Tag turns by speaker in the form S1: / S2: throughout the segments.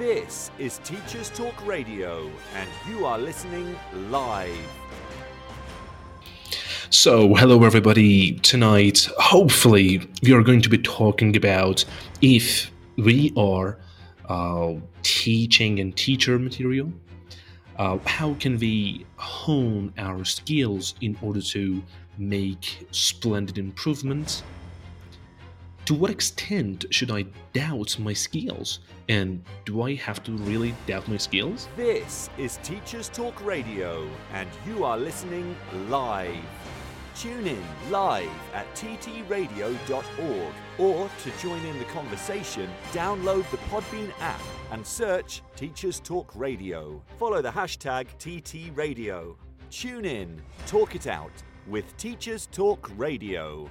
S1: This is Teachers Talk Radio, and you are listening live.
S2: So, hello everybody. Tonight, hopefully, we are going to be talking about if we are uh, teaching and teacher material. Uh, how can we hone our skills in order to make splendid improvements? To what extent should I doubt my skills? And do I have to really doubt my skills?
S1: This is Teachers Talk Radio, and you are listening live. Tune in live at ttradio.org or to join in the conversation, download the Podbean app and search Teachers Talk Radio. Follow the hashtag TTRadio. Tune in, talk it out with Teachers Talk Radio.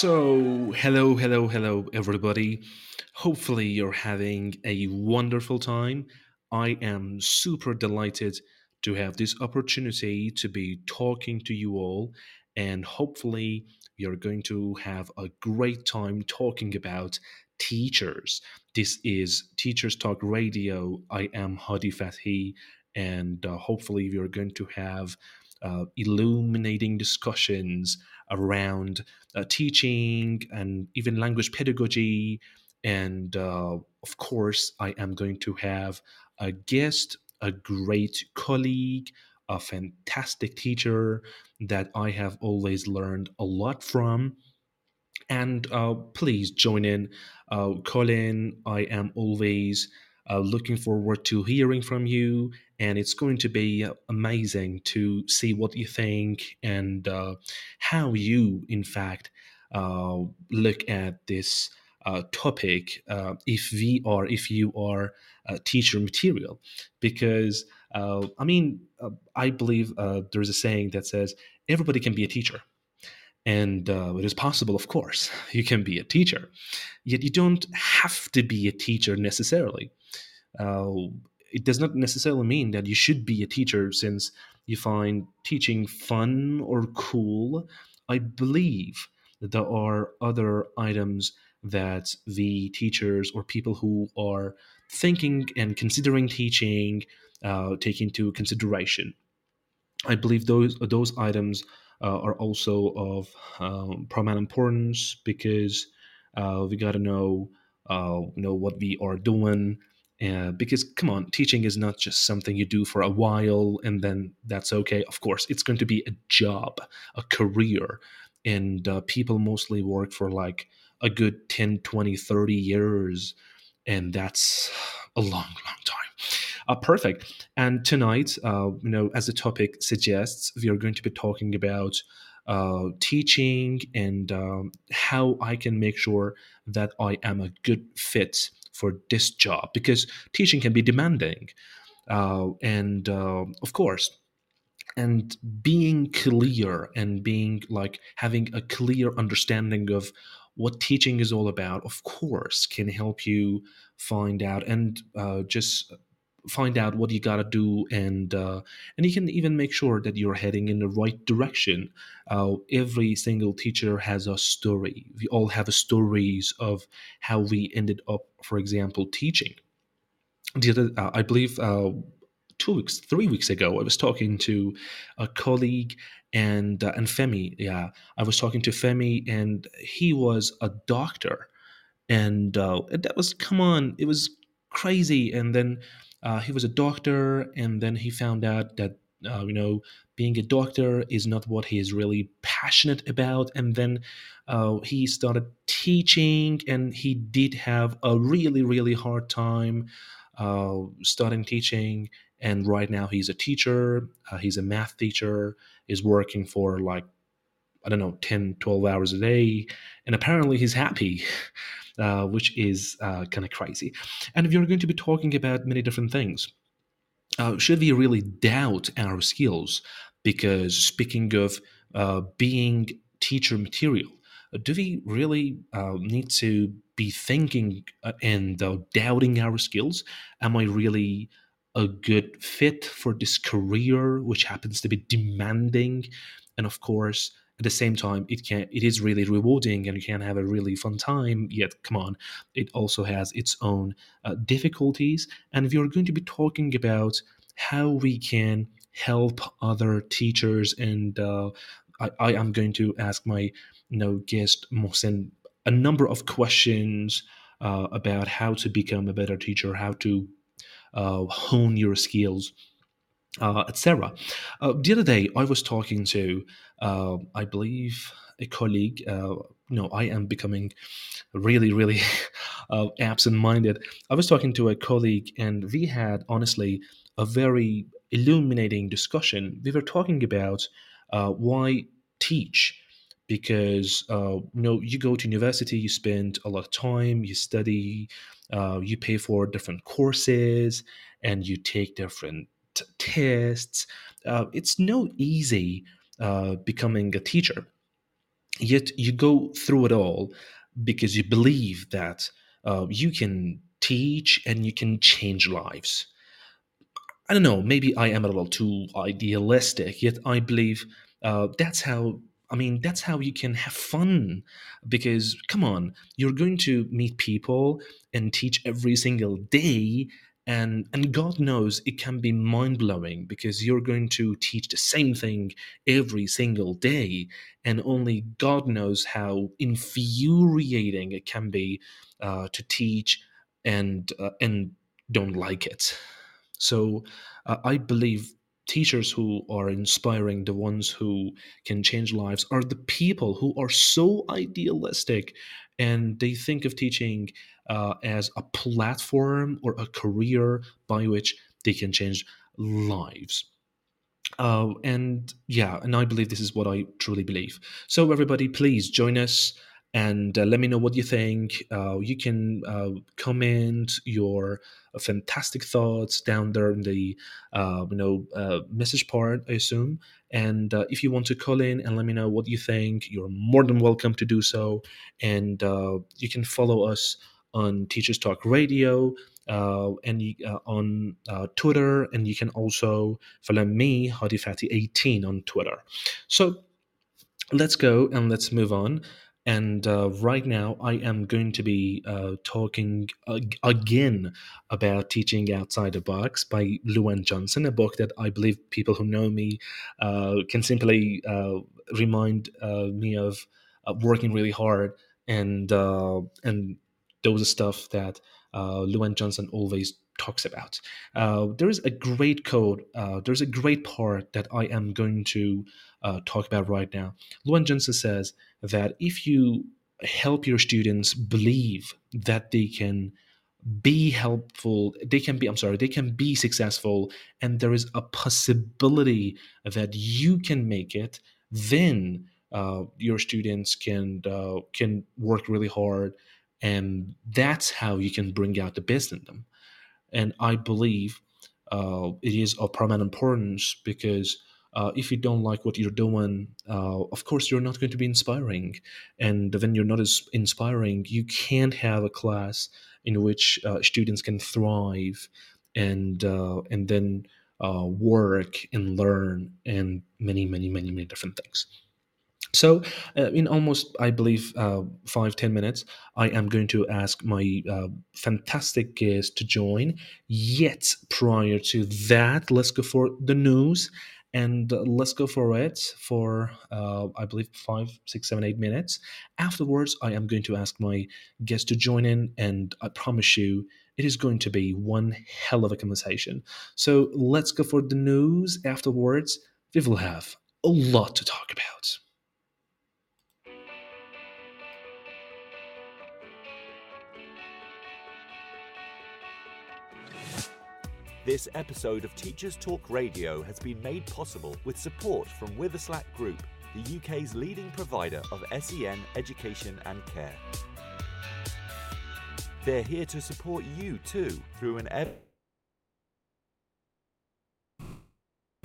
S2: So, hello, hello, hello, everybody. Hopefully, you're having a wonderful time. I am super delighted to have this opportunity to be talking to you all, and hopefully, you're going to have a great time talking about teachers. This is Teachers Talk Radio. I am Hadi Fathi, and uh, hopefully, you're going to have uh, illuminating discussions around uh, teaching and even language pedagogy. And uh, of course, I am going to have a guest, a great colleague, a fantastic teacher that I have always learned a lot from. And uh, please join in. Uh, Colin, I am always uh, looking forward to hearing from you, and it's going to be amazing to see what you think and uh, how you, in fact, uh, look at this uh, topic. Uh, if we are, if you are teacher material, because I mean, I believe there's a saying that says everybody can be a teacher. And uh, it is possible, of course, you can be a teacher. Yet you don't have to be a teacher necessarily. Uh, it does not necessarily mean that you should be a teacher since you find teaching fun or cool. I believe that there are other items that the teachers or people who are thinking and considering teaching uh, take into consideration. I believe those those items uh, are also of um, paramount importance because uh, we got to know uh, know what we are doing. Uh, because come on, teaching is not just something you do for a while and then that's okay. Of course, it's going to be a job, a career, and uh, people mostly work for like a good 10, 20, 30 years, and that's a long, long time. Uh, perfect. And tonight, uh, you know, as the topic suggests, we are going to be talking about uh, teaching and um, how I can make sure that I am a good fit for this job because teaching can be demanding. Uh, and uh, of course, and being clear and being like having a clear understanding of what teaching is all about, of course, can help you find out and uh, just find out what you got to do and uh, and you can even make sure that you're heading in the right direction. Uh, every single teacher has a story. We all have stories of how we ended up for example teaching. The other uh, i believe uh, two weeks three weeks ago i was talking to a colleague and uh, and femi yeah. I was talking to femi and he was a doctor and uh, that was come on it was crazy. And then uh, he was a doctor, and then he found out that uh, you know being a doctor is not what he is really passionate about, and then uh, he started teaching, and he did have a really really hard time uh, starting teaching. And right now he's a teacher. Uh, he's a math teacher. Is working for like I don't know 10, 12 hours a day, and apparently he's happy. uh, which is uh, kind of crazy. And we are going to be talking about many different things. Uh, should we really doubt our skills? Because speaking of uh, being teacher material, do we really uh, need to be thinking and doubting our skills? Am I really a good fit for this career, which happens to be demanding? And of course, at the same time, it can it is really rewarding and you can have a really fun time. Yet, come on, it also has its own uh, difficulties. And we are going to be talking about how we can help other teachers and uh, I, I am going to ask my you know, guest Mohsen a number of questions uh, about how to become a better teacher, how to uh, hone your skills, uh, etc. Uh, the other day, I was talking to, uh, I believe, a colleague. Uh, no, I am becoming really, really absent-minded. I was talking to a colleague, and we had honestly a very illuminating discussion. We were talking about why teach because uh, you know you go to university you spend a lot of time you study uh, you pay for different courses and you take different tests uh, it's no easy uh, becoming a teacher yet you go through it all because you believe that uh, you can teach and you can change lives i don't know maybe i am a little too idealistic yet i believe uh, that's how I mean, that's how you can have fun. Because, come on, you're going to meet people and teach every single day. And, and God knows it can be mind blowing because you're going to teach the same thing every single day. And only God knows how infuriating it can be uh, to teach and, uh, and don't like it. So uh, I believe teachers who are inspiring, the ones who can change lives, are the people who are so idealistic and they think of teaching uh, as a platform or a career by which they can change lives. Uh, and yeah, and I believe this is what I truly believe. So, everybody, please join us and uh, let me know what you think. Uh, you can uh, comment your uh, fantastic thoughts down there in the uh, you know uh, message part, I assume. And if you want to call in and let me know what you think, you're more than welcome to do so. And you can follow us on Teachers Talk Radio. Uh, and uh, on uh, Twitter, and you can also follow me, Hadi Fati18 on Twitter. So let's go and let's move on. And uh, right now, I am going to be uh, talking ag- again about Teaching Outside the Box by LouAnne Johnson, a book that I believe people who know me uh, can simply uh, remind uh, me of working really hard and uh, and those stuff that LouAnne Johnson always talks about. Uh, there is a great code, uh, there's a great part that I am going to uh, talk about right now. LouAnne Johnson says that if you help your students believe that they can be helpful they can be i'm sorry they can be successful and there is a possibility that you can make it then uh, your students can uh, can work really hard and that's how you can bring out the best in them and I believe uh, it is of paramount importance because uh, if you don't like what you're doing, uh, of course you're not going to be inspiring. And when you're not as inspiring, you can't have a class in which uh, students can thrive and uh, and then uh, work and learn and many many many many different things. So, uh, in almost, I believe, uh, five ten minutes, I am going to ask my uh, fantastic guest to join. Yet, prior to that, let's go for the news and uh, let's go for it for, uh, I believe, five, six, seven, eight minutes. Afterwards, I am going to ask my guest to join in, and I promise you, it is going to be one hell of a conversation. So, let's go for the news. Afterwards, we will have a lot to talk about.
S1: This episode of Teachers Talk Radio has been made possible with support from Witherslack Group, the UK's leading provider of SEN education and care. They're here to support you too through an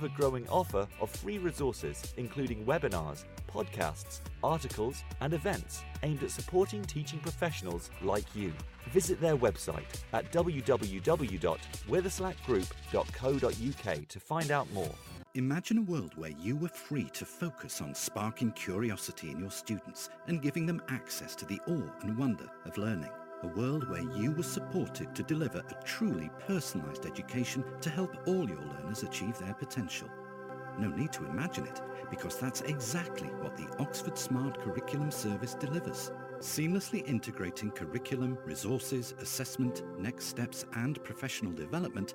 S1: a growing offer of free resources, including webinars, podcasts, articles, and events aimed at supporting teaching professionals like you. Visit their website at www.witherslackgroup.co.uk to find out more.
S3: Imagine a world where you were free to focus on sparking curiosity in your students and giving them access to the awe and wonder of learning. A world where you were supported to deliver a truly personalised education to help all your learners achieve their potential. No need to imagine it, because that's exactly what the Oxford Smart Curriculum Service delivers. Seamlessly integrating curriculum, resources, assessment, next steps and professional development,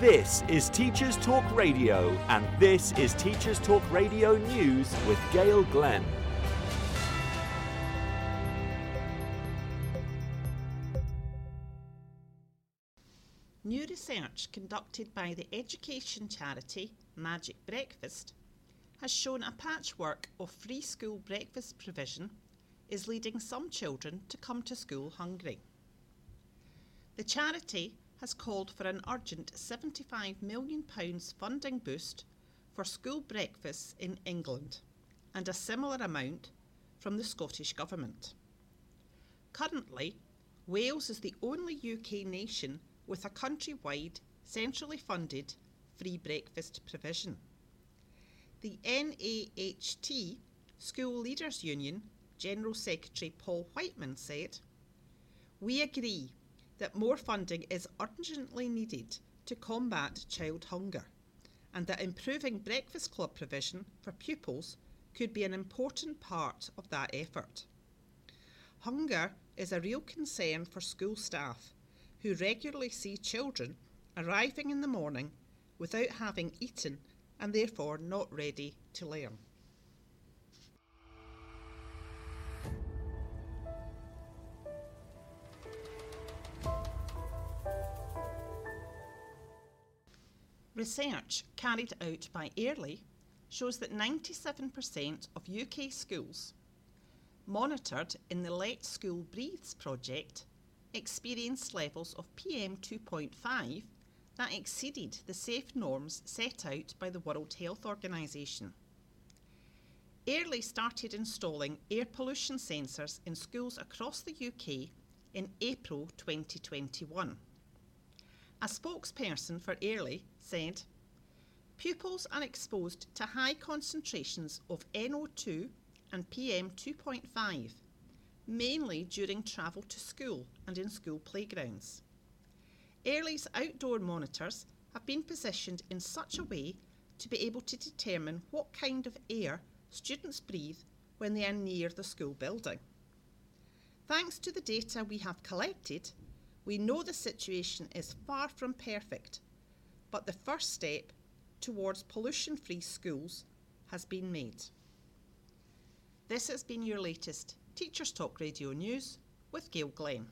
S1: This is Teachers Talk Radio, and this is Teachers Talk Radio News with Gail Glenn.
S4: New research conducted by the education charity Magic Breakfast has shown a patchwork of free school breakfast provision is leading some children to come to school hungry. The charity has called for an urgent £75 million funding boost for school breakfasts in England and a similar amount from the Scottish Government. Currently, Wales is the only UK nation with a countrywide, centrally funded free breakfast provision. The NAHT School Leaders Union General Secretary Paul Whiteman said, We agree that more funding is urgently needed to combat child hunger and that improving breakfast club provision for pupils could be an important part of that effort. Hunger is a real concern for school staff who regularly see children arriving in the morning without having eaten and therefore not ready to learn. Research carried out by Airly shows that 97% of UK schools monitored in the Let School Breathes project experienced levels of PM2.5 that exceeded the safe norms set out by the World Health Organization. Airly started installing air pollution sensors in schools across the UK in April 2021. A spokesperson for Airly said, Pupils are exposed to high concentrations of NO2 and PM2.5, mainly during travel to school and in school playgrounds. Airly's outdoor monitors have been positioned in such a way to be able to determine what kind of air students breathe when they are near the school building. Thanks to the data we have collected, we know the situation is far from perfect, but the first step towards pollution free schools has been made. This has been your latest Teachers Talk Radio News with Gail Glenn.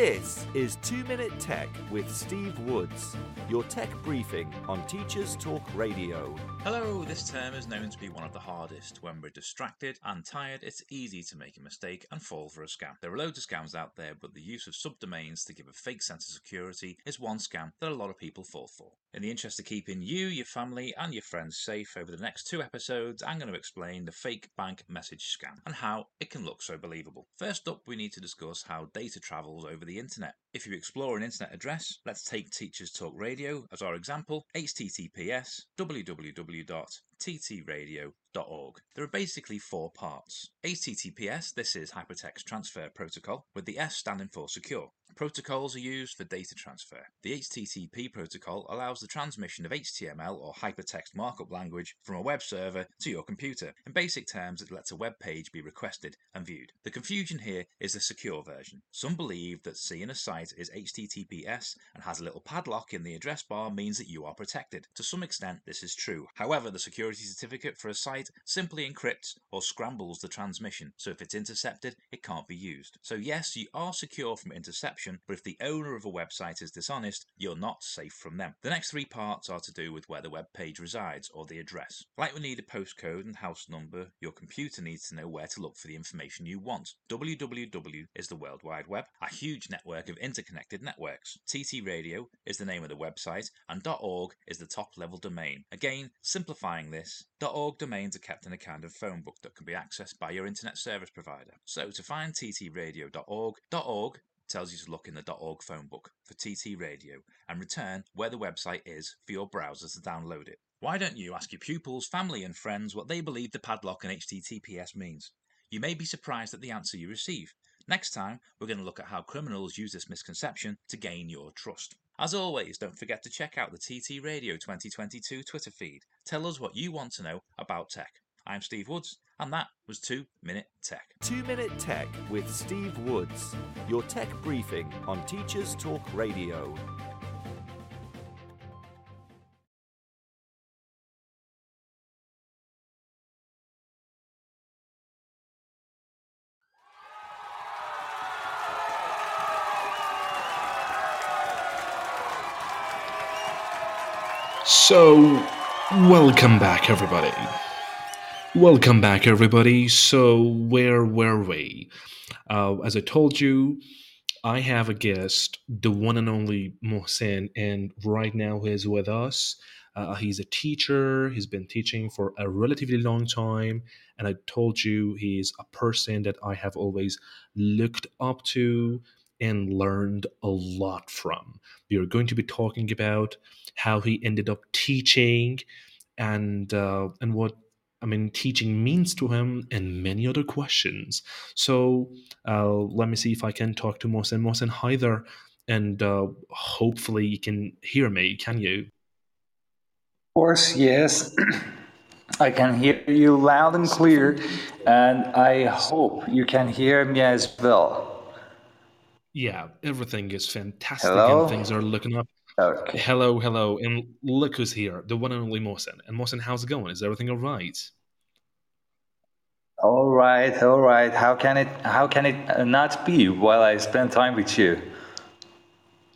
S1: This is 2 Minute Tech with Steve Woods, your tech briefing on Teachers Talk Radio.
S5: Hello, this term is known to be one of the hardest. When we're distracted and tired, it's easy to make a mistake and fall for a scam. There are loads of scams out there, but the use of subdomains to give a fake sense of security is one scam that a lot of people fall for. In the interest of keeping you, your family, and your friends safe over the next two episodes, I'm going to explain the fake bank message scam and how it can look so believable. First up, we need to discuss how data travels over the internet. If you explore an internet address, let's take Teachers Talk Radio as our example, https www.ttradio.org. There are basically four parts. HTTPS, this is Hypertext Transfer Protocol, with the S standing for secure. Protocols are used for data transfer. The HTTP protocol allows the transmission of HTML or hypertext markup language from a web server to your computer. In basic terms, it lets a web page be requested and viewed. The confusion here is the secure version. Some believe that seeing a site is HTTPS and has a little padlock in the address bar means that you are protected. To some extent, this is true. However, the security certificate for a site simply encrypts or scrambles the transmission, so if it's intercepted, it can't be used. So yes, you are secure from interception but if the owner of a website is dishonest, you're not safe from them. The next three parts are to do with where the web page resides or the address. Like we need a postcode and house number, your computer needs to know where to look for the information you want. www is the World Wide Web, a huge network of interconnected networks. TT Radio is the name of the website, and .org is the top level domain. Again, simplifying this, .org domains are kept in a kind of phone book that can be accessed by your internet service provider. So to find ttradio.org, .org tells you to look in the .org phone book for TT Radio and return where the website is for your browser to download it. Why don't you ask your pupils, family and friends what they believe the padlock and HTTPS means? You may be surprised at the answer you receive. Next time, we're going to look at how criminals use this misconception to gain your trust. As always, don't forget to check out the TT Radio 2022 Twitter feed. Tell us what you want to know about tech. I'm Steve Woods, and that was 2 Minute Tech.
S1: 2 Minute Tech with Steve Woods, your tech briefing on Teachers Talk Radio.
S2: So, welcome back, everybody. Welcome back, everybody. So, where were we? Uh, as I told you, I have a guest, the one and only Mohsen, and right now he's with us. Uh, he's a teacher. He's been teaching for a relatively long time, and I told you he's a person that I have always looked up to and learned a lot from. We are going to be talking about how he ended up teaching and uh, and what I mean, teaching means to him, and many other questions. So uh, let me see if I can talk to Mohsen. Mohsen, hi there, and uh, hopefully you can hear me. Can you?
S6: Of course, yes. I can hear you loud and clear, and I hope you can hear me as well.
S2: Yeah, everything is fantastic,
S6: Hello?
S2: and things are looking up.
S6: Okay.
S2: Hello, hello, and look who's here, the one and only Mohsen. And Mohsen, how's it going? Is everything all right?
S6: All right, all right. How can it how can it uh, not be while I spend time with you?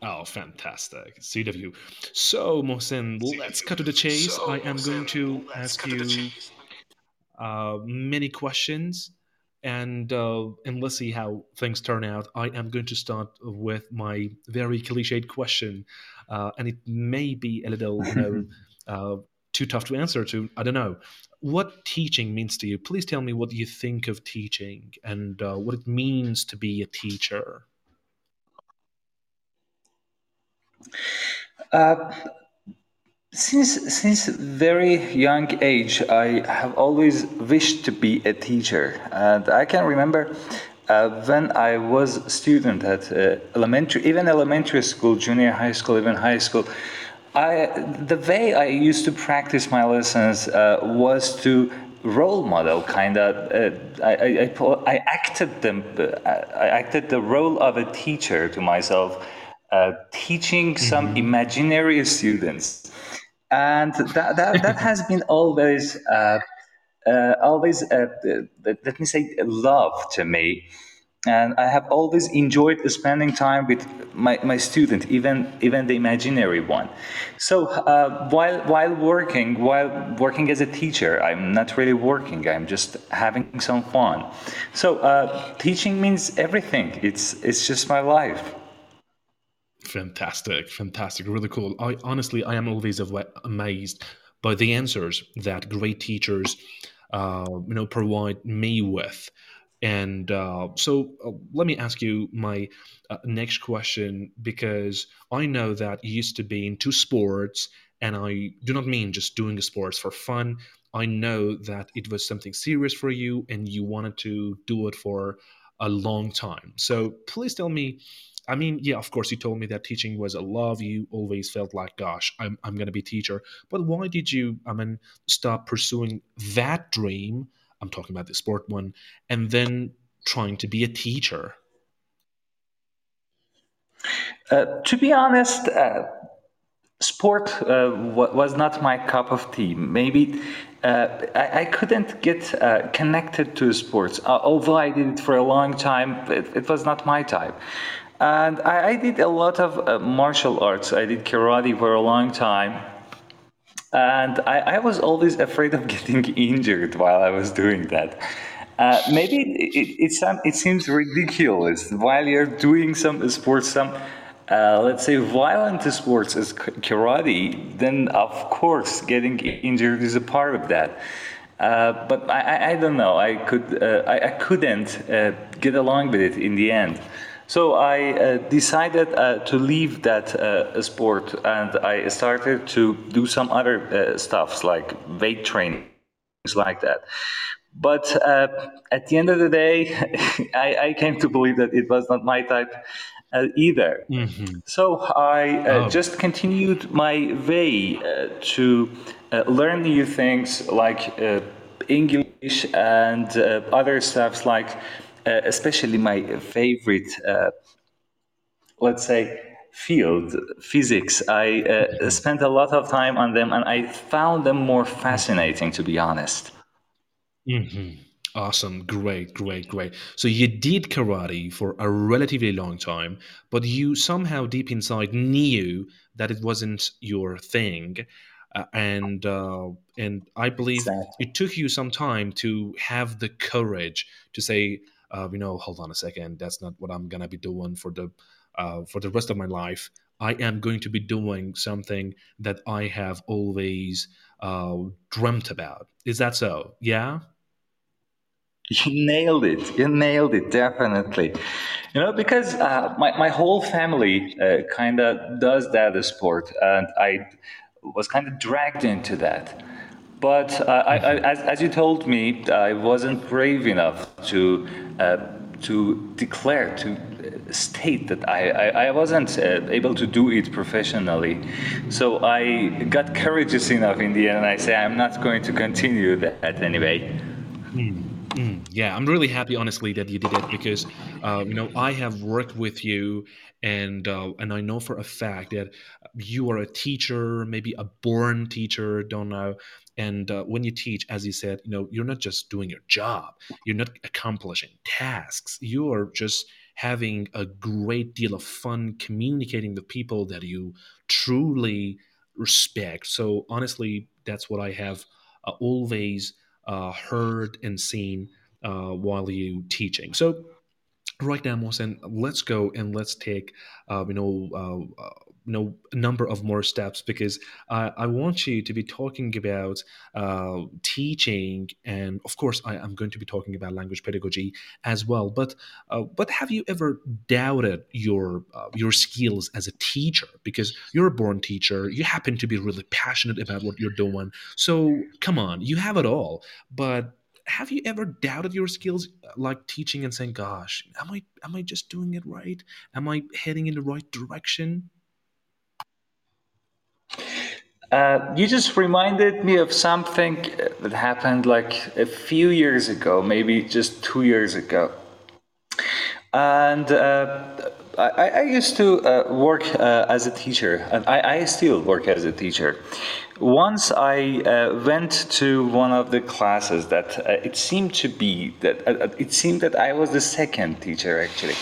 S2: Oh, fantastic. Sweet of you. So, Mohsen, let's cut to the chase. I am going to ask you uh, many questions, and uh, and let's see how things turn out. I am going to start with my very cliched question, uh, and it may be a little, you know, uh, too tough to answer. To I don't know what teaching means to you. Please tell me what you think of teaching and uh, what it means to be a teacher.
S6: Uh, since since very young age, I have always wished to be a teacher, and I can remember uh, when I was a student at uh, elementary, even elementary school, junior high school, even high school. I the way I used to practice my lessons uh, was to role model kind of. Uh, I, I, I, I acted them. I acted the role of a teacher to myself, uh, teaching some imaginary students, and that that, that has been always. Uh, always, uh, let me say, love to me. and I have always enjoyed spending time with my, my student, even even the imaginary one. So uh, while while working, while working as a teacher, I'm not really working. I'm just having some fun. So uh, teaching means everything. It's it's just my life.
S2: Fantastic, fantastic, really cool. I honestly, I am always amazed by the answers that great teachers, uh, you know, provide me with. And uh, so uh, let me ask you my uh, next question because I know that you used to be into sports, and I do not mean just doing sports for fun. I know that it was something serious for you and you wanted to do it for a long time. So please tell me. I mean, yeah, of course, you told me that teaching was a love. You always felt like, gosh, I'm, I'm going to be teacher. But why did you, I mean, stop pursuing that dream I'm talking about the sport one, and then trying to be a teacher?
S6: Uh, to be honest, uh, sport uh, was not my cup of tea. Maybe uh, I, I, couldn't get uh, connected to sports. Uh, although I did it for a long time, it, it was not my type. And I, I did a lot of martial arts. I did karate for a long time and I, I, was always afraid of getting injured while I was doing that. Uh, maybe it, it, it, seems ridiculous while you're doing some sports, some uh, let's say violent sports as karate. Then of course getting injured is a part of that. Uh, but I, I, don't know. I could uh, I, I, couldn't uh, get along with it in the end. So I uh, decided uh, to leave that uh, sport and I started to do some other uh, stuffs like weight training, things like that. But uh, at the end of the day, I, I, came to believe that it was not my type uh, either. Mm-hmm. So I oh. just continued my way to learn new things like English and other stuffs like uh, especially my favorite, uh, let's say, field, physics. I uh, spent a lot of time on them and I found them more fascinating, to be honest.
S2: Mm-hmm. Awesome. Great, great, great. So you did karate for a relatively long time, but you somehow deep inside knew that it wasn't your thing. Uh, and uh, and I believe exactly. it took you some time to have the courage to say, uh, you know, hold on a second, that's not what I'm gonna be doing for the uh, for the rest of my life. I am going to be doing something that I have always uh, dreamt about. Is that so? Yeah.
S6: You nailed it. You nailed it, definitely. You know, because uh, my, my whole family uh, kind of does that sport, and I was kind of dragged into that. But uh, I, I, as, as you told me, I wasn't brave enough to uh, to declare to state that I, I, I wasn't uh, able to do it professionally. So I got courageous enough in the end, and I say I'm not going to continue that anyway.
S2: Mm, mm, yeah, I'm really happy, honestly, that you did it because, uh, you know, I have worked with you, and uh, and I know for a fact that you are a teacher, maybe a born teacher, don't know, and uh, when you teach as you said you know you're not just doing your job. You're not accomplishing tasks. You are just having a great deal of fun communicating with people that you truly respect. So honestly that's what i have uh, always uh, heard and seen uh, while you teaching. So right now Mohsen, let's go and let's take uh, you know uh, you know a number of more steps because uh, I want you to be talking about uh, teaching and of course I am going to be talking about language pedagogy as well. But uh, but have you ever doubted your uh, your skills as a teacher? Because you're a born teacher you happen to be really passionate about what you're doing. So come on you have it all. But have you ever doubted your skills like teaching and saying gosh am i am i just doing it right? Am i heading in the right direction
S6: uh, you just reminded me of something that happened like a few years ago, maybe just two years ago. And uh, I, I, used to uh, work uh, as a teacher, and I, I, still work as a teacher. Once I uh, went to one of the classes that uh, it seemed to be that uh, it seemed that I was the second teacher actually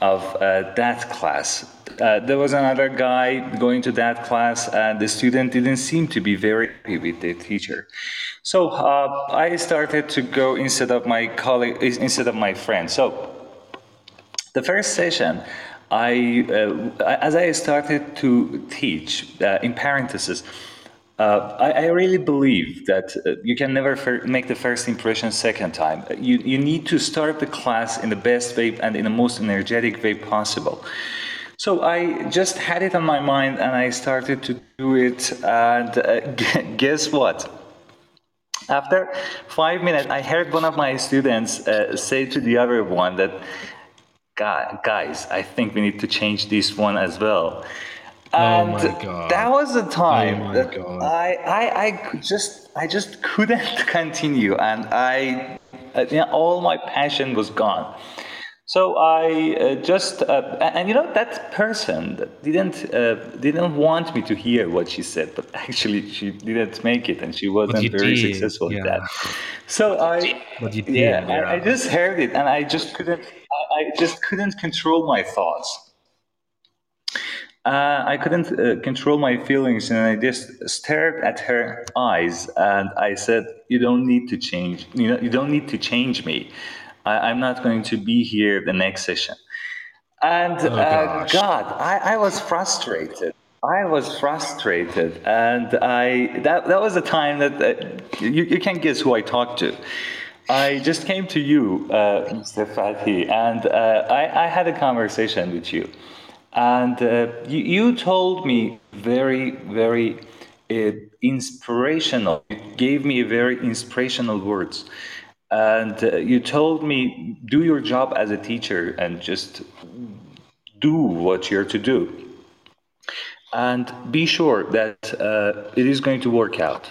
S6: of that class. there was another guy going to that class, and the student didn't seem to be very happy with the teacher. So I started to go instead of my colleague, instead of my friend. So the first session, I, uh, as I started to teach, uh, in parentheses, uh, I, I, really believe that uh, you can never make the first impression second time. You, you need to start the class in the best way and in the most energetic way possible. So I just had it on my mind and I started to do it. And uh, guess what? After five minutes, I heard one of my students uh, say to the other one that guys, I think we need to change this one as well.
S2: Oh and oh my god!
S6: That was the time oh that I, I, I just, I just couldn't continue, and I, uh, you know, all my passion was gone. So I uh, just, uh, and you know, that person didn't uh, didn't want me to hear what she said, but actually she didn't make it, and she wasn't very did. successful yeah. at that. So I,
S2: did,
S6: yeah, yeah. I, I just heard it, and I just couldn't I just couldn't control my thoughts. Uh, I couldn't uh, control my feelings, and I just stared at her eyes, and I said, "You don't need to change. You know, you don't need to change me. I, am not going to be here the next session." And oh, uh, God, I, I was frustrated. I was frustrated, and I that that was the time that uh, you, you can guess who I talked to. I just came to you, uh, Mr. Fathi, and uh, I, I, had a conversation with you. And uh, you, you, told me very, very uh, inspirational, you gave me very inspirational words. And uh, you told me, do your job as a teacher and just do what you're to do. And be sure that uh, it is going to work out.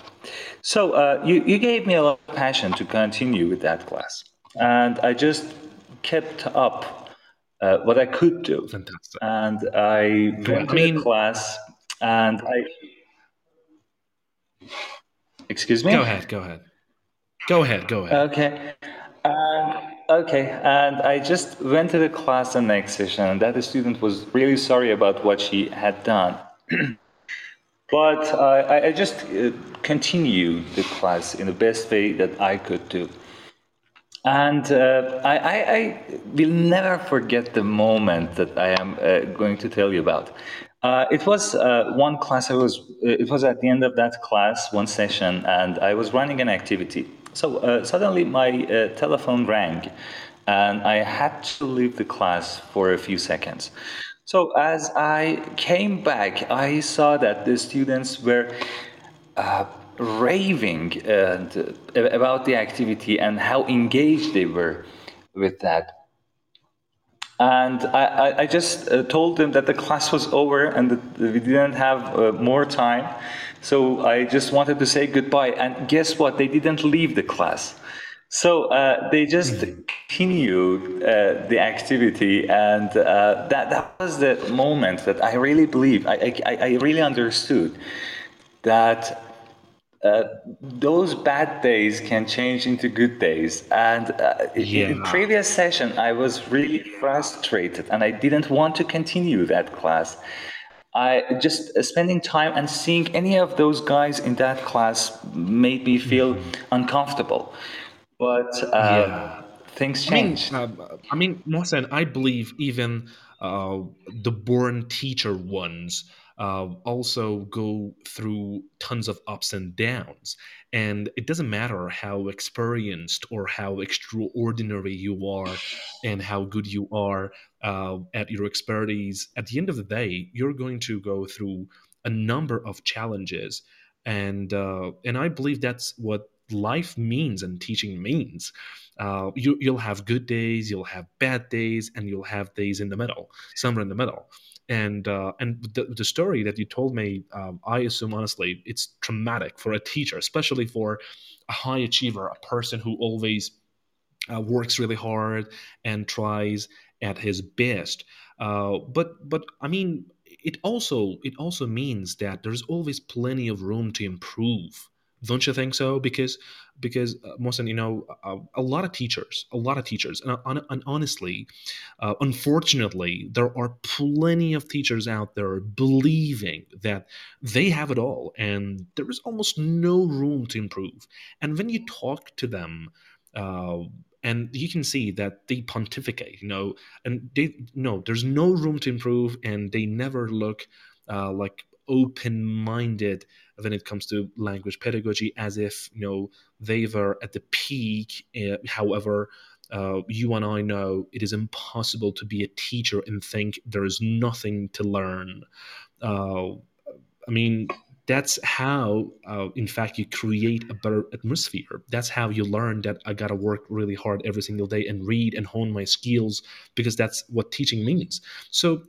S6: So uh, you, you gave me a lot of passion to continue with that class. And I just kept up uh, what I could do.
S2: Fantastic.
S6: And I went I mean, to the class and I. Excuse me?
S2: Go ahead, go ahead. Go ahead, go ahead.
S6: Okay. Um, okay, and I just went to the class the next session, and that student was really sorry about what she had done. but uh, I, I, just uh, continue the class in the best way that I could do. And uh, I, I, I, will never forget the moment that I am uh, going to tell you about. Uh, it was uh, one class. I was. It was at the end of that class, one session, and I was running an activity. So uh, suddenly my uh, telephone rang, and I had to leave the class for a few seconds. So as I came back, I saw that the students were uh, raving uh, about the activity and how engaged they were with that. And I, I just uh, told them that the class was over and that we didn't have uh, more time. So I just wanted to say goodbye. And guess what? They didn't leave the class. So uh, they just continued uh, the activity, and uh, that that was the moment that I really believe I I, I really understood that uh, those bad days can change into good days. And uh, yeah. in the previous session, I was really frustrated and I didn't want to continue that class. I just uh, spending time and seeing any of those guys in that class made me feel mm-hmm. uncomfortable. But uh, yeah. things change.
S2: I mean, uh, I mean, Mohsen, I believe even uh, the born teacher ones uh, also go through tons of ups and downs. And it doesn't matter how experienced or how extraordinary you are and how good you are uh, at your expertise. At the end of the day, you're going to go through a number of challenges. And, uh, and I believe that's what life means and teaching means. Uh, you, you'll have good days, you'll have bad days, and you'll have days in the middle, somewhere in the middle and uh, and the, the story that you told me, um, I assume honestly, it's traumatic for a teacher, especially for a high achiever, a person who always uh, works really hard and tries at his best. Uh, but but I mean, it also it also means that there's always plenty of room to improve don't you think so? Because because uh, Mohsen, you know uh, a lot of teachers a lot of teachers and, uh, and honestly uh, unfortunately there are plenty of teachers out there believing that they have it all and there is almost no room to improve. And when you talk to them uh, and you can see that they pontificate you know and they no there's no room to improve and they never look uh, like open-minded when it comes to language pedagogy as if you know they were at the peak uh, however uh, you and I know it is impossible to be a teacher and think there is nothing to learn. Uh, I mean, that's how, uh, in fact, you create a better atmosphere. That's how you learn that I got to work really hard every single day and read and hone my skills because that's what teaching means. So,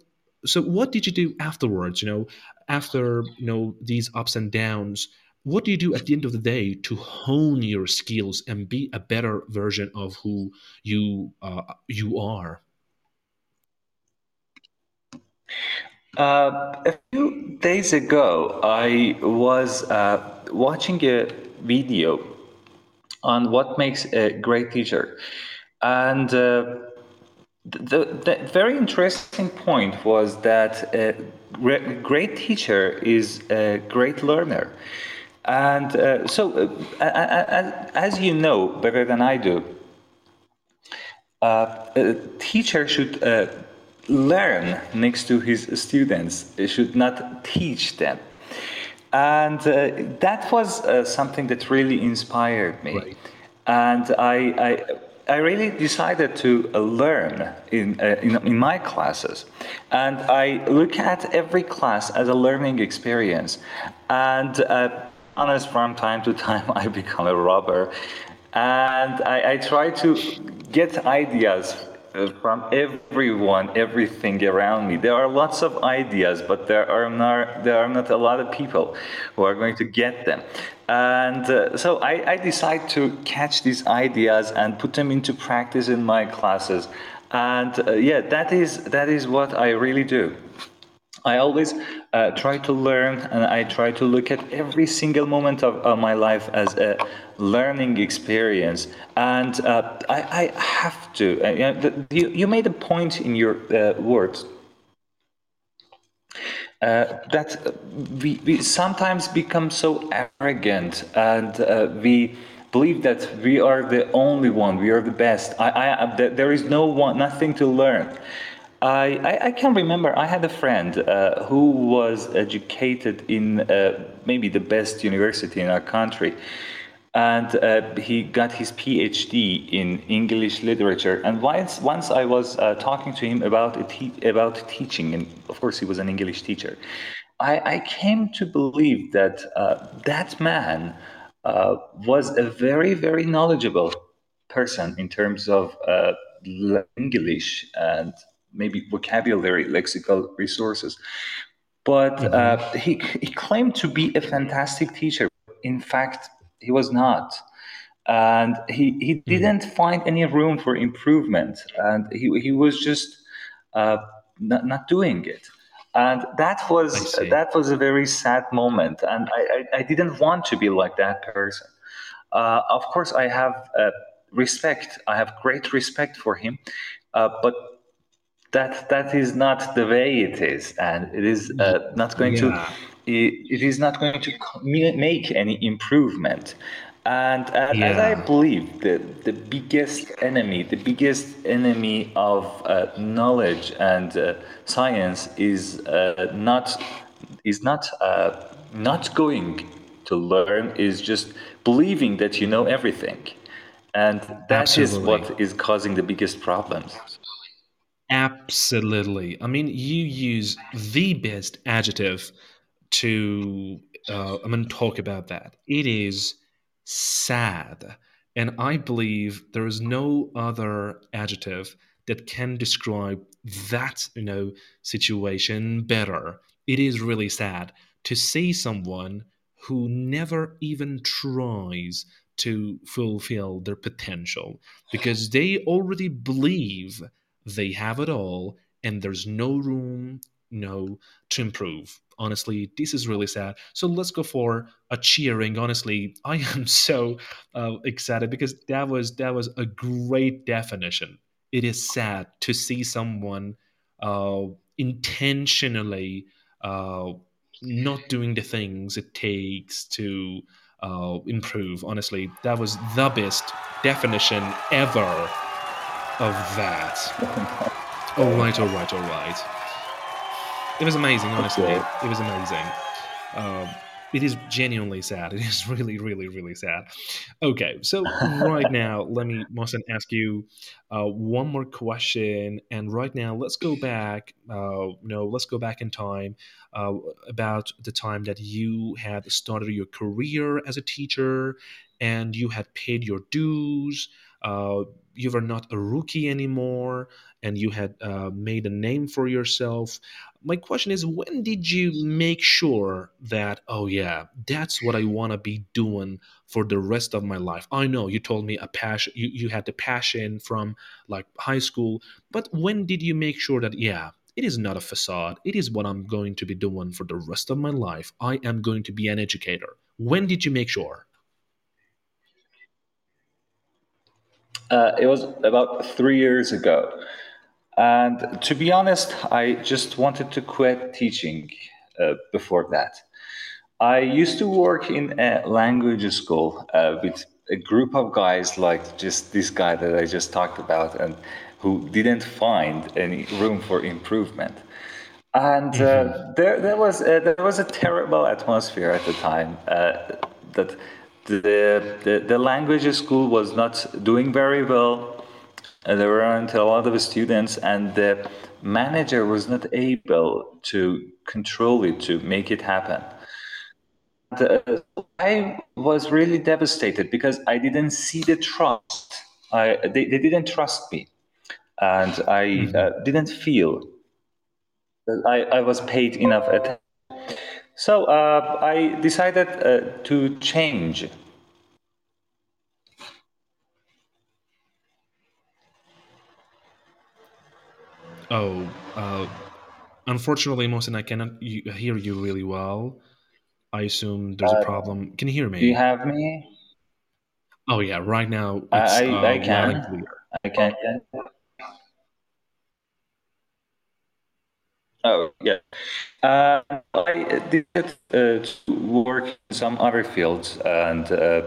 S2: so what did you do afterwards? You know, after you know these ups and downs, what do you do at the end of the day to hone your skills and be a better version of who you uh, you are?
S6: Uh, a few days ago, I was uh, watching a video on what makes a great teacher, and uh, the, the, very interesting point was that a great teacher is a great learner. And uh, so, uh, as you know better than I do, uh, a teacher should uh, learn next to his students, he should not teach them. And uh, that was uh, something that really inspired me. Right. And I, I I really decided to uh, learn in, uh, in, in, my classes. And I look at every class as a learning experience. And uh, honest, from time to time, I become a robber. And I, I try to get ideas from everyone, everything around me. There are lots of ideas, but there are not there are not a lot of people who are going to get them. And uh, so I, I decide to catch these ideas and put them into practice in my classes. And uh, yeah, that is that is what I really do. I always uh, try to learn and I try to look at every single moment of, of my life as a learning experience. And uh, I, I, have to, uh, you, know, you, you, made a point in your uh, words uh, that we, we sometimes become so arrogant and uh, we believe that we are the only one, we are the best. I, I, there is no one, nothing to learn. I, I, I, can remember I had a friend uh, who was educated in uh, maybe the best university in our country. And uh, he got his PhD in English literature. And once, once I was uh, talking to him about, te- about teaching, and of course, he was an English teacher, I, I came to believe that uh, that man uh, was a very, very knowledgeable person in terms of English and maybe vocabulary, lexical resources. But mm-hmm. uh, he, he claimed to be a fantastic teacher. In fact, he was not. And he, he mm-hmm. didn't find any room for improvement. And he, he was just uh, not, not doing it. And that was that was a very sad moment. And I, I, I didn't want to be like that person. Uh, of course, I have uh, respect. I have great respect for him. Uh, but that that is not the way it is, and it is uh, not going yeah. to. It, it is not going to make any improvement. And uh, yeah. as I believe, the, the biggest enemy, the biggest enemy of uh, knowledge and uh, science is uh, not is not uh, not going to learn. Is just believing that you know everything, and that Absolutely. is what is causing the biggest problems.
S2: Absolutely. I mean, you use the best adjective to. Uh, going to talk about that. It is sad, and I believe there is no other adjective that can describe that you know situation better. It is really sad to see someone who never even tries to fulfill their potential because they already believe they have it all and there's no room no to improve. Honestly this is really sad. So let's go for a cheering. Honestly i am so uh, excited because that was that was a great definition. It is sad to see someone uh, intentionally uh, not doing the things it takes to uh, improve. Honestly, that was the best definition ever of that. all right, all right, all right. It was amazing, honestly. Okay. It was amazing. Um, it is genuinely sad. It is really, really, really sad. Okay, so right now, let me, Mohsen, ask you uh, one more question. And right now, let's go back. Uh, know, let's go back in time uh, about the time that you had started your career as a teacher, and you had paid your dues. Uh, you were not a rookie anymore, and you had uh, made a name for yourself. My question is when did you make sure that oh yeah that's what i want to be doing for the rest of my life? I know you told me a passion you, you had the passion from like high school but when did you make sure that yeah it is not a facade it is what i'm going to be doing for the rest of my life. I am going to be an educator. When did you make sure
S6: uh, it was about three years ago and to be honest, I just wanted to quit teaching uh, before that. I used to work in a language school uh, with a group of guys like just this guy that I just talked about and who didn't find any room for improvement. And uh, mm-hmm. there, there, was a, there was a terrible atmosphere at the time uh, that the, the, the language school was not doing very well uh, there weren't a lot of students, and the manager was not able to control it to make it happen. Uh, I was really devastated because I didn't see the trust. I, they, they didn't trust me, and I mm-hmm. uh, didn't feel that I, I was paid enough attention. So uh, I decided uh, to change
S2: Oh, uh, unfortunately, Mohsen, I cannot hear you really well. I assume there's uh, a problem. Can you hear me?
S6: Do you have me?
S2: Oh yeah, right now it's
S6: I, I, uh, I can. I can. Oh yeah, uh, I did uh, work in some other fields and uh,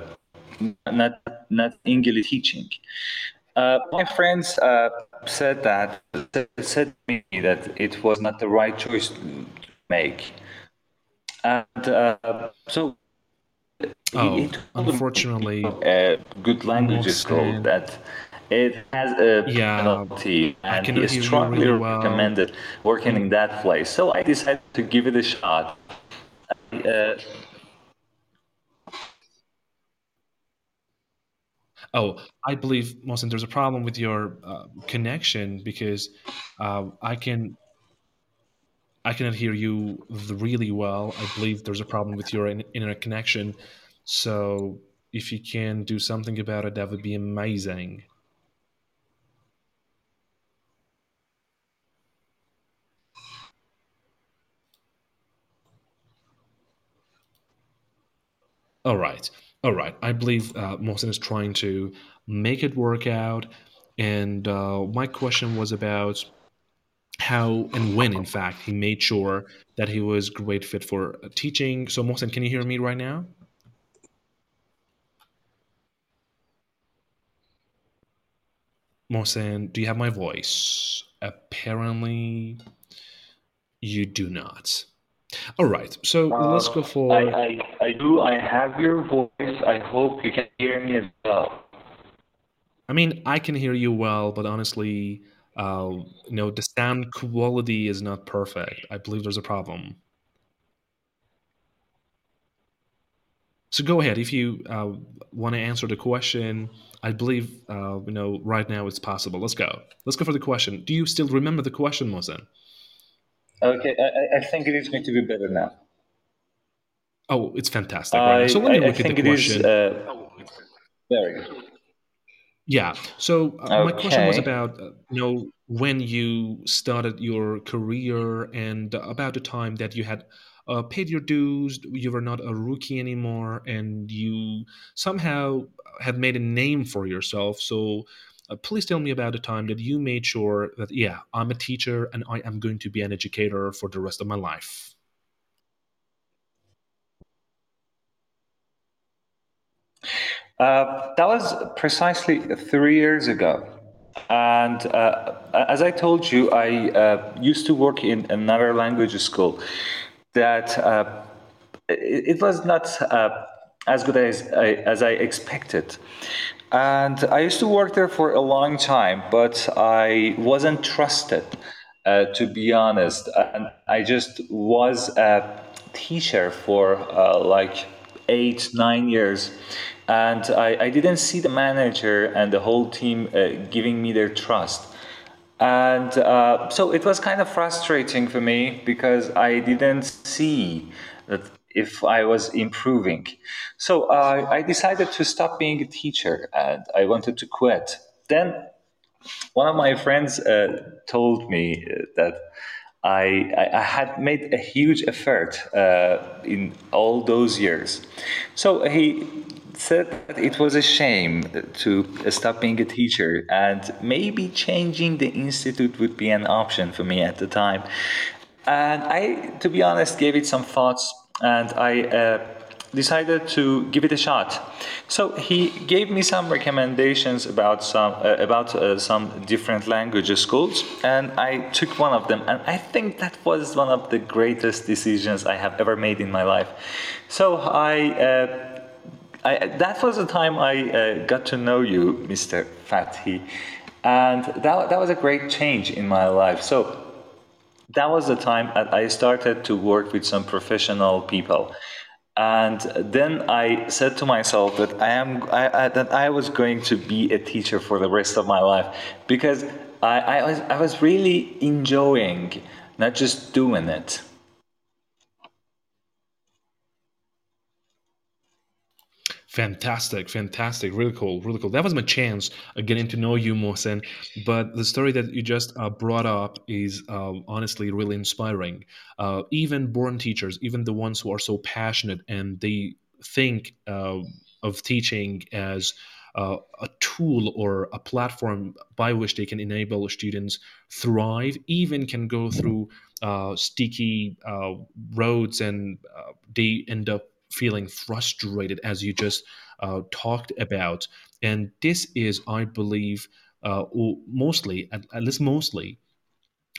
S6: not not English teaching. Uh, my friends uh, said that said to me that it was not the right choice to make, and uh, so
S2: oh, it, unfortunately,
S6: a good language school that it has a yeah, penalty and he strongly really well. recommended working in that place. So I decided to give it a shot. Uh,
S2: Oh, I believe, Mohsen, there's a problem with your uh, connection because uh, I can I cannot hear you really well. I believe there's a problem with your internet connection. So if you can do something about it, that would be amazing. All right. All right. I believe uh, Mohsen is trying to make it work out. And uh, my question was about how and when, in fact, he made sure that he was great fit for uh, teaching. So, Mohsen, can you hear me right now? Mohsen, do you have my voice? Apparently, you do not. All right, so uh, let's go for.
S6: I, I, I do. I have your voice. I hope you can hear me as well.
S2: I mean, I can hear you well, but honestly, uh, you know, the sound quality is not perfect. I believe there's a problem. So go ahead if you uh, want to answer the question. I believe uh, you know right now it's possible. Let's go. Let's go for the question. Do you still remember the question, Mohsen?
S6: Okay, I, I think it is going to be better now.
S2: Oh, it's fantastic. Right? so let me look I, at the question. Is,
S6: uh, very good.
S2: Yeah. So uh, my question was about uh, you know when you started your career and about the time that you had uh, paid your dues, you were not a rookie anymore, and you somehow had made a name for yourself. So uh, please tell me about the time that you made sure that yeah, I'm a teacher and I am going to be an educator for the rest of my life.
S6: Uh, that was precisely three years ago. And uh, as I told you, I uh, used to work in another language school that uh, it, it, was not uh, as good as I, as I expected. And I used to work there for a long time, but I wasn't trusted, uh, to be honest. And I just was a teacher for like eight, nine years and I, I didn't see the manager and the whole team uh, giving me their trust. And uh, so it was kind of frustrating for me because I didn't see that if I was improving. So uh, I decided to stop being a teacher and I wanted to quit. Then one of my friends uh, told me that I, I, had made a huge effort uh, in all those years. So he said that it was a shame to stop being a teacher and maybe changing the institute would be an option for me at the time. And I, to be honest, gave it some thoughts and I uh, decided to give it a shot. So he gave me some recommendations about some uh, about uh, some different language schools, and I took one of them. And I think that was one of the greatest decisions I have ever made in my life. So I uh, I, that was the time I uh, got to know you, Mr. Fathi, and that, that was a great change in my life. So that was the time I started to work with some professional people. And then I said to myself that I am I, I, that I was going to be a teacher for the rest of my life because I, I was I was really enjoying not just doing it.
S2: Fantastic, fantastic, really cool, really cool. That was my chance of getting to know you, Mohsen. But the story that you just uh, brought up is uh, honestly really inspiring. Uh, even born teachers, even the ones who are so passionate and they think uh, of teaching as uh, a tool or a platform by which they can enable students thrive, even can go through uh, sticky roads and they end up feeling frustrated as you just uh, talked about. And this is, I believe, uh, mostly, at, at, least mostly,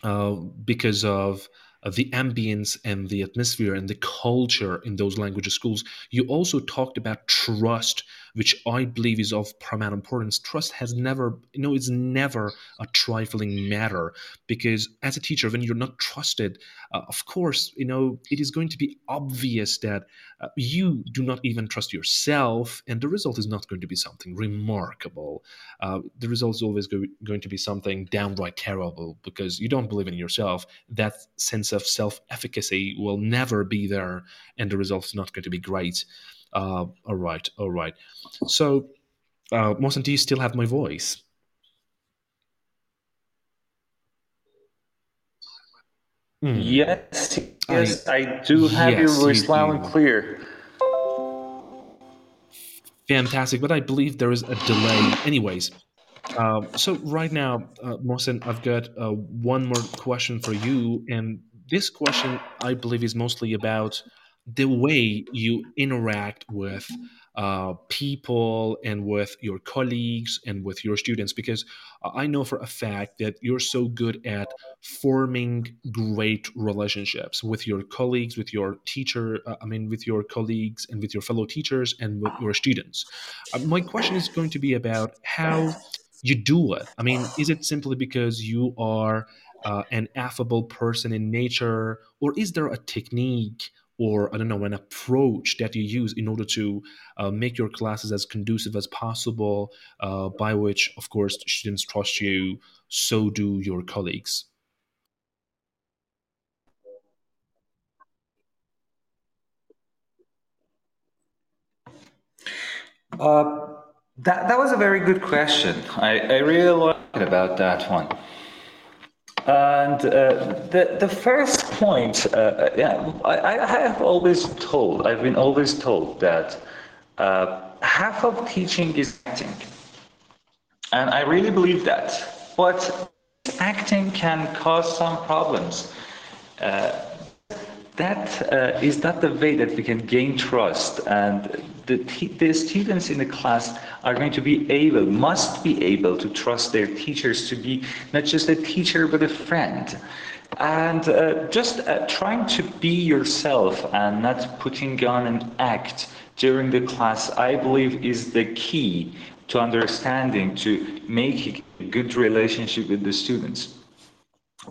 S2: uh, because of the ambience and the atmosphere and the culture in those language schools. You also talked about trust, which I believe is of paramount importance. Trust has never, you know, it's never a trifling matter because as a teacher, when you're not trusted, uh, of course, you know, it is going to be obvious that uh, you do not even trust yourself, and the result is not going to be something remarkable. Uh, the result is always go- going to be something downright terrible because you don't believe in yourself. That sense of self efficacy will never be there, and the result is not going to be great. Uh, all right, all right. So, uh, Mohsen, do you still have my voice?
S6: Mm. Yes, yes, I, I do have yes, your voice loud and clear.
S2: Fantastic, but I believe there is a delay. Anyways, uh, so right now, uh, Mohsen, I've got uh, one more question for you, and this question I believe is mostly about the way you interact with uh, people and with your colleagues and with your students because I know for a fact that you're so good at forming great relationships with your colleagues, with your teacher, uh, I mean, with your colleagues and with your fellow teachers and with your students. Uh, my question is going to be about how you do it. I mean, is it simply because you are uh, an affable person in nature, or is there a technique or I don't know, an approach that you use in order to uh, make your classes as conducive as possible, uh, by which, of course, students trust you, so do your colleagues.
S6: Uh, That, that was a very good question. I, I really liked about that one. And uh, the the first point, uh, yeah, I, I have always told, I've been always told that uh, half of teaching is acting, and I really believe that. But acting can cause some problems. Uh, that uh, is not the way that we can gain trust? And the, the students in the class are going to be able must be able to trust their teachers to be not just a teacher but a friend. And uh, just uh, trying to be yourself and not putting on an act during the class i believe is the key to understanding to make a good relationship with the students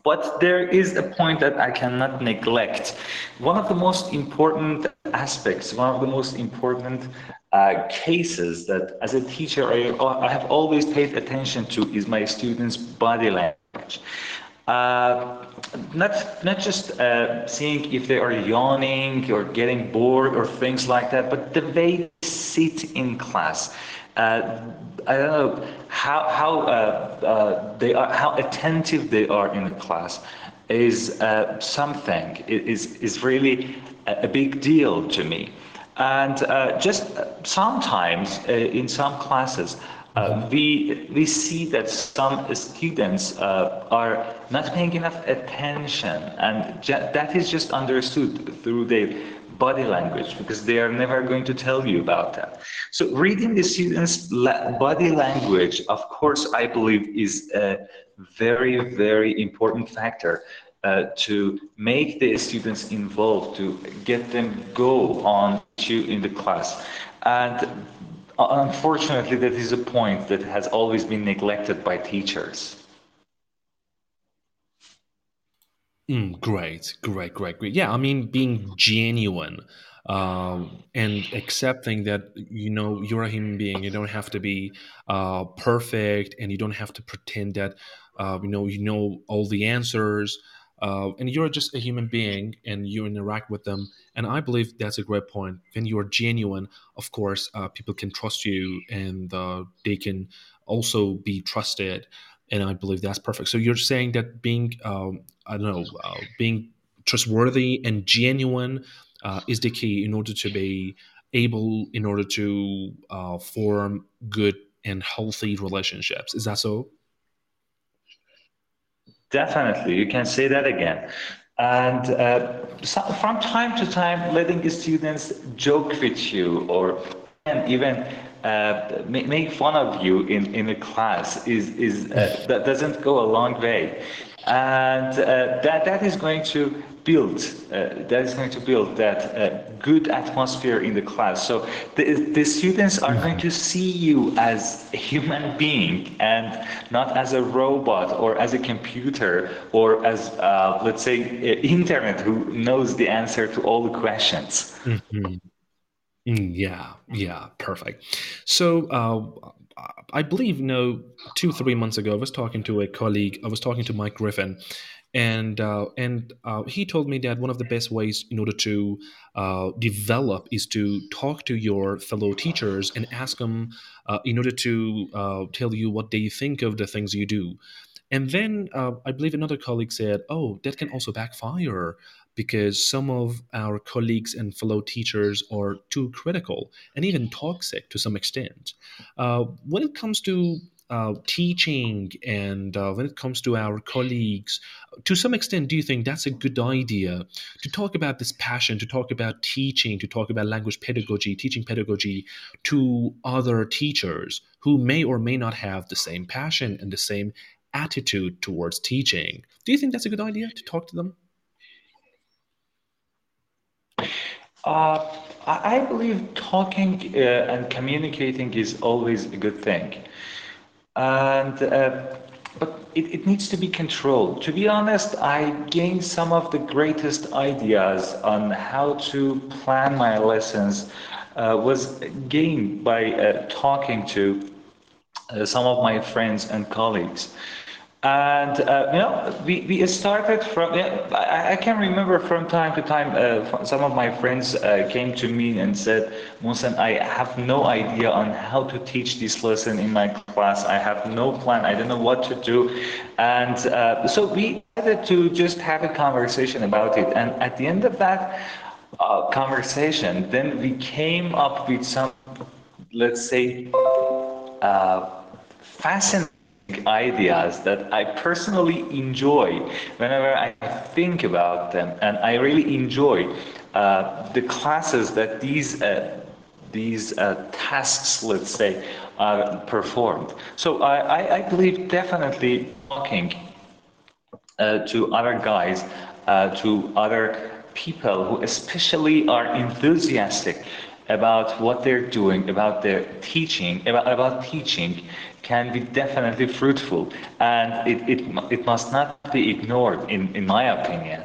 S6: but there is a point that I cannot neglect. One of the most important aspects, one of the most important uh, cases that as a teacher I, I, have always paid attention to is my students' body language. Uh, not not just uh, seeing if they are yawning or getting bored or things like that, but the way they sit in class. Uh, I don't know how how uh, uh, they are how attentive they are in the class is uh, something. Is is really a big deal to me. And uh, just sometimes uh, in some classes uh, we we see that some students are not paying enough attention and that is just understood through their body language because they are never going to tell you about that. So reading the students' body language, of course, I believe is a very, very important factor uh, to make the students involved, to get them go on to in the class. And unfortunately, that is a point that has always been neglected by teachers.
S2: Mm, great, great, great, great. Yeah, I mean, being genuine um, and accepting that you know you're a human being. You don't have to be uh, perfect, and you don't have to pretend that uh, you know you know all the answers. Uh, and you're just a human being, and you interact with them. And I believe that's a great point. When you are genuine, of course, uh, people can trust you, and uh, they can also be trusted and I believe that's perfect. So you're saying that being, um, I don't know, uh, being trustworthy and genuine uh, is the key in order to be able, in order to uh, form good and healthy relationships. Is that so?
S6: Definitely, you can say that again. And uh, so from time to time, letting students joke with you or even uh, make fun of you in, in a class is, is uh, that doesn't go a long way. And uh, that, that is going to build, uh, that is going to build that uh, good atmosphere in the class. So the, the students are going to see you as a human being and not as a robot or as a computer or as, uh, let's say, internet who knows the answer to all the questions. Mm-hmm.
S2: Mm, yeah, yeah, perfect. So, uh, I believe, know, two three months ago, I was talking to a colleague. I was talking to Mike Griffin, and uh, and uh, he told me that one of the best ways in order to uh, develop is to talk to your fellow teachers and ask them uh, in order to uh, tell you what they think of the things you do. And then uh, I believe another colleague said, "Oh, that can also backfire because some of our colleagues and fellow teachers are too critical and even toxic to some extent. Uh, when it comes to uh, teaching and uh, when it comes to our colleagues, to some extent, do you think that's a good idea to talk about this passion, to talk about teaching, to talk about language pedagogy, teaching pedagogy to other teachers who may or may not have the same passion and the same attitude towards teaching? Do you think that's a good idea to talk to them?
S6: Uh, I believe talking uh, and communicating is always a good thing. And uh, but it, it needs to be controlled. To be honest, I gained some of the greatest ideas on how to plan my lessons uh, was gained by uh, talking to uh, some of my friends and colleagues. And uh, you know we, we started from yeah, I, I can remember from time to time uh, some of my friends uh, came to me and said Mohsen I have no idea on how to teach this lesson in my class. I have no plan. I don't know what to do. And uh, so we decided to just have a conversation about it. And at the end of that uh, conversation then we came up with some let's say uh, fascinating ideas that I personally enjoy whenever I think about them, and I really enjoy uh, the classes that these uh, these uh, tasks, let's say, are performed. So I, I, believe definitely talking uh, to other guys, uh, to other people who especially are enthusiastic about what they're doing, about their teaching, about, about teaching, can be definitely fruitful and it, it, it must not be ignored in, in my opinion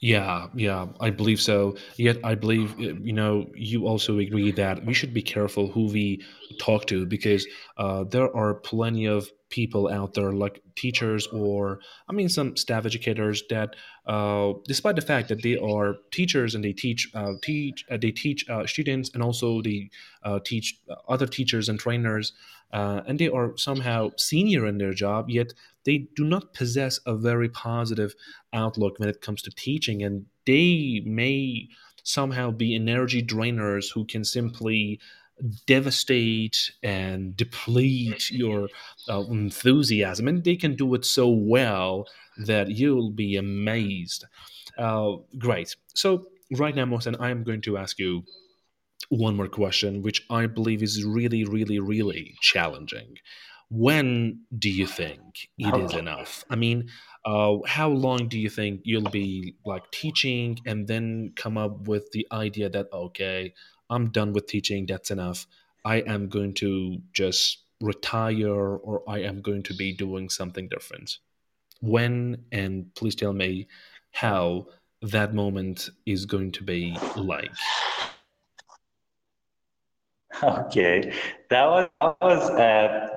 S2: yeah, yeah, I believe so. Yet I believe, uh, you know, you also agree that we should be careful who we talk to because uh, there are plenty of people out there, like teachers or, I mean, some staff educators that, uh, despite the fact that they are teachers and they teach, uh, teach, uh, they teach uh, students and also they teach other teachers and trainers, and they are somehow senior in their job, yet they do not possess a very positive outlook when it comes to teaching, and they may somehow be energy drainers who can simply devastate and deplete your uh, enthusiasm and they can do it so well that you'll be amazed. Uh, great. So right now Mohsen, i am going to ask you one more question which i believe is really really really challenging when do you think it is enough? I mean uh, how long do you think you'll be like teaching and then come up with the idea that okay i'm done with teaching that's enough. I am going to just retire or i am going to be doing something different. When and please tell me how that moment is going to be like.
S6: Okay. That was, that was uh,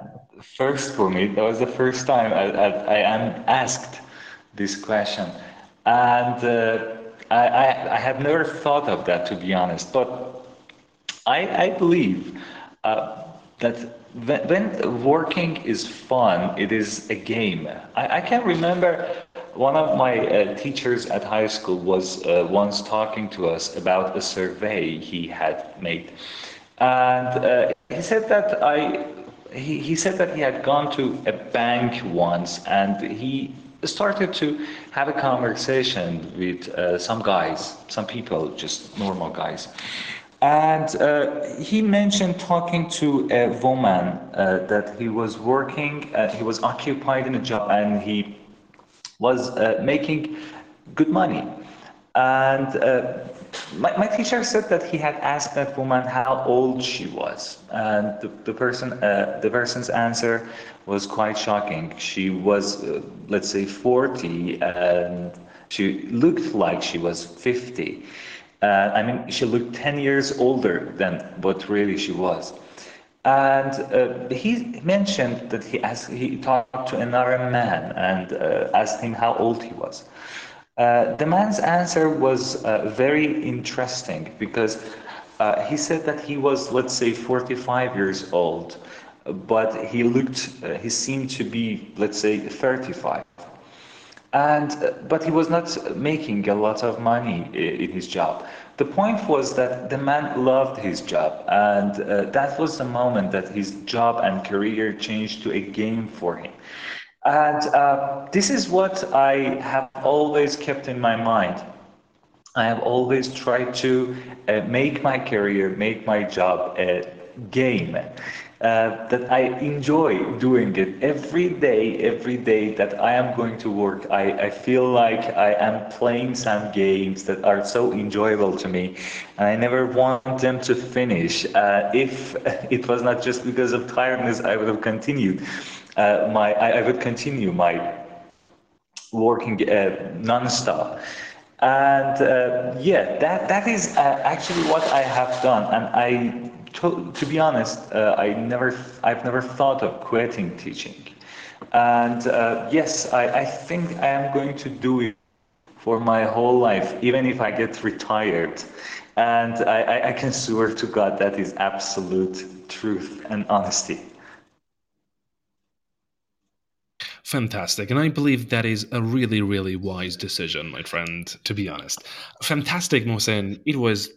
S6: first for me. That was the first time I, I, I am asked this question, and uh, I, I, I have never thought of that to be honest. But I, I believe uh, that when, when, working is fun, it is a game. I, I can remember one of my uh, teachers at high school was uh, once talking to us about a survey he had made. And uh, he said that I he, he said that he had gone to a bank once and he started to have a conversation with uh, some guys, some people, just normal guys. And uh, he mentioned talking to a woman uh, that he was working, uh, he was occupied in a job and he was uh, making good money. And uh, my, my teacher said that he had asked that woman how old she was, and the, the person uh, the person's answer was quite shocking. She was, uh, let's say, 40, and she looked like she was 50. Uh, I mean, she looked 10 years older than what really she was. And uh, he mentioned that he asked, he talked to another man and uh, asked him how old he was. Uh, the man's answer was uh, very interesting because uh, he said that he was, let's say, 45 years old, but he looked, uh, he seemed to be, let's say, 35. And, uh, but he was not making a lot of money in his job. The point was that the man loved his job, and that was the moment that his job and career changed to a game for him. And uh, this is what I have always kept in my mind. I have always tried to uh, make my career, make my job a game. Uh, that I enjoy doing it every day, every day that I am going to work. I, I feel like I am playing some games that are so enjoyable to me, and I never want them to finish. Uh, if it was not just because of tiredness, I would have continued uh, my I, I, would continue my working uh, non-stop and uh, yeah that that is uh, actually what I have done and I to, to be honest uh, I never I've never thought of quitting teaching And yes, I, I think I am going to do it for my whole life, even if I get retired. And I, I, can swear to God that is absolute truth and honesty.
S2: Fantastic. And I believe that is a really, really wise decision, my friend, to be honest. Fantastic, Mohsen. It was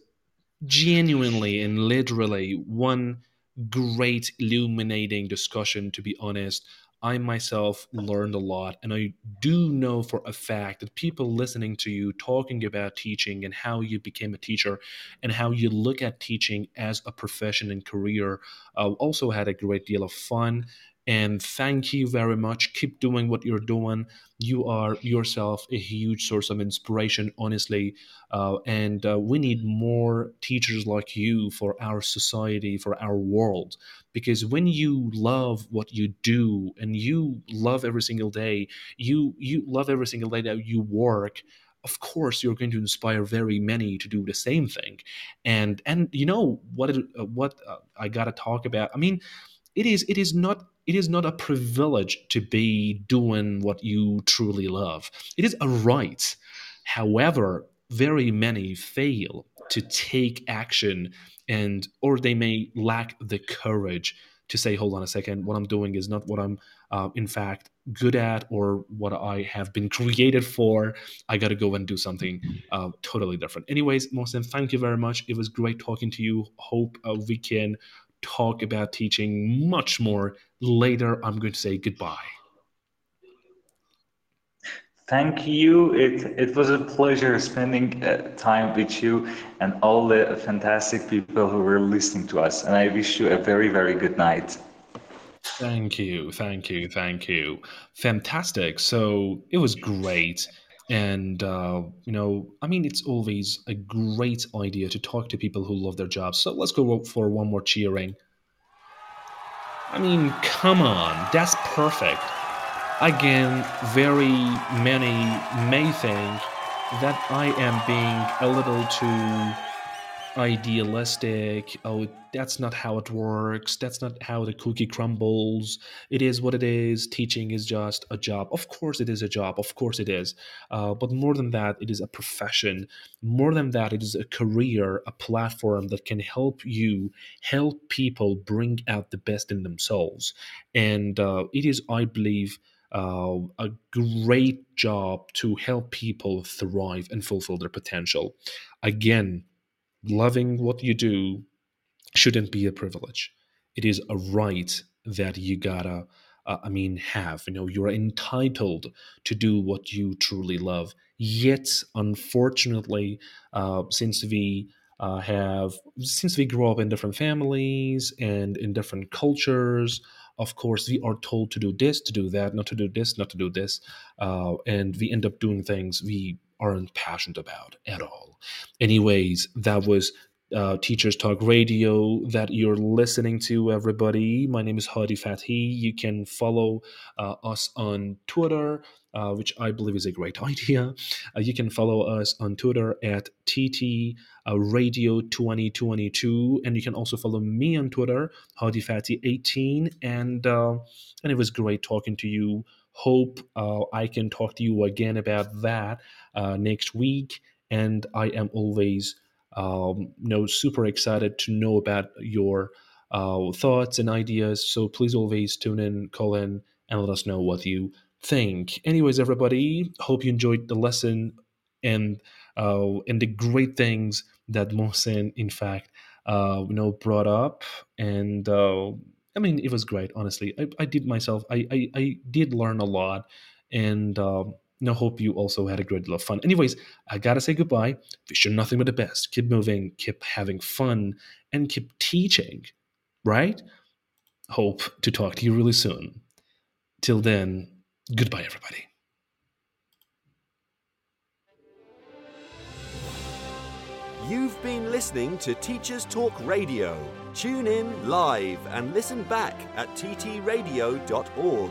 S2: genuinely and literally one great illuminating discussion, to be honest. I myself learned a lot, and I do know for a fact that people listening to you talking about teaching and how you became a teacher and how you look at teaching as a profession and career uh, also had a great deal of fun and thank you very much. Keep doing what you're doing. You are yourself a huge source of inspiration, honestly. Uh, and uh, we need more teachers like you for our society, for our world. Because when you love what you do and you love every single day, you you love every single day that you work of course you're going to inspire very many to do the same thing and and you know what it, uh, what uh, i got to talk about i mean it is it is not it is not a privilege to be doing what you truly love. It is a right. However, very many fail to take action and or they may lack the courage to say hold on a second what i'm doing is not what i'm uh, in fact good at or what i have been created for i gotta go and do something uh, totally different anyways mohsen thank you very much it was great talking to you hope uh, we can talk about teaching much more later. I'm going to say goodbye.
S6: Thank you. It, it was a pleasure spending uh, time with you and all the fantastic people who were listening to us. And I wish you a very, very good night.
S2: Thank you. Thank you. Thank you. Fantastic. So it was great. And, uh, you know, I mean, it's always a great idea to talk to people who love their jobs. So let's go for one more cheering. I mean, come on, that's perfect. Again, very many may think that I am being a little too idealistic. Oh, that's not how it works. That's not how the cookie crumbles. It is what it is. Teaching is just a job. Of course, it is a job. Of course, it is. Uh, but more than that, it is a profession. More than that, it is a career, a platform that can help you help people bring out the best in themselves. And uh, it is, I believe, uh, a great job to help people thrive and fulfill their potential. Again, loving what you do shouldn't be a privilege. It is a right that you gotta, uh, I mean, have. You know, you're entitled to do what you truly love. Yet, unfortunately, uh, since we uh, have, since we grow up in different families and in different cultures, of course, we are told to do this, to do that, not to do this, not to do this, uh, and we end up doing things we aren't passionate about at all. Anyways, that was uh, Teachers Talk Radio that you're listening to, everybody. My name is Hadi Fathi. You can follow uh, us on Twitter, uh, which I believe is a great idea. Uh, you can follow us on Twitter at TT uh, Radio 2022, and you can also follow me on Twitter, Hadi Fathi 18. And uh, and it was great talking to you. Hope I can talk to you again about that next week. And I am always um, you know super excited to know about your uh, thoughts and ideas. So please always tune in call in and let us know what you think. Anyways everybody hope you enjoyed the lesson and uh, and the great things that Mohsen in fact uh, you know brought up. And uh, I mean it was great honestly. I, I did myself I, I, I did learn a lot. And um, I hope you also had a great deal of fun. Anyways, I gotta say goodbye. Wish you nothing but the best. Keep moving, keep having fun, and keep teaching, right? Hope to talk to you really soon. Till then, goodbye, everybody.
S1: You've been listening to Teachers Talk Radio. Tune in live and listen back at ttradio.org.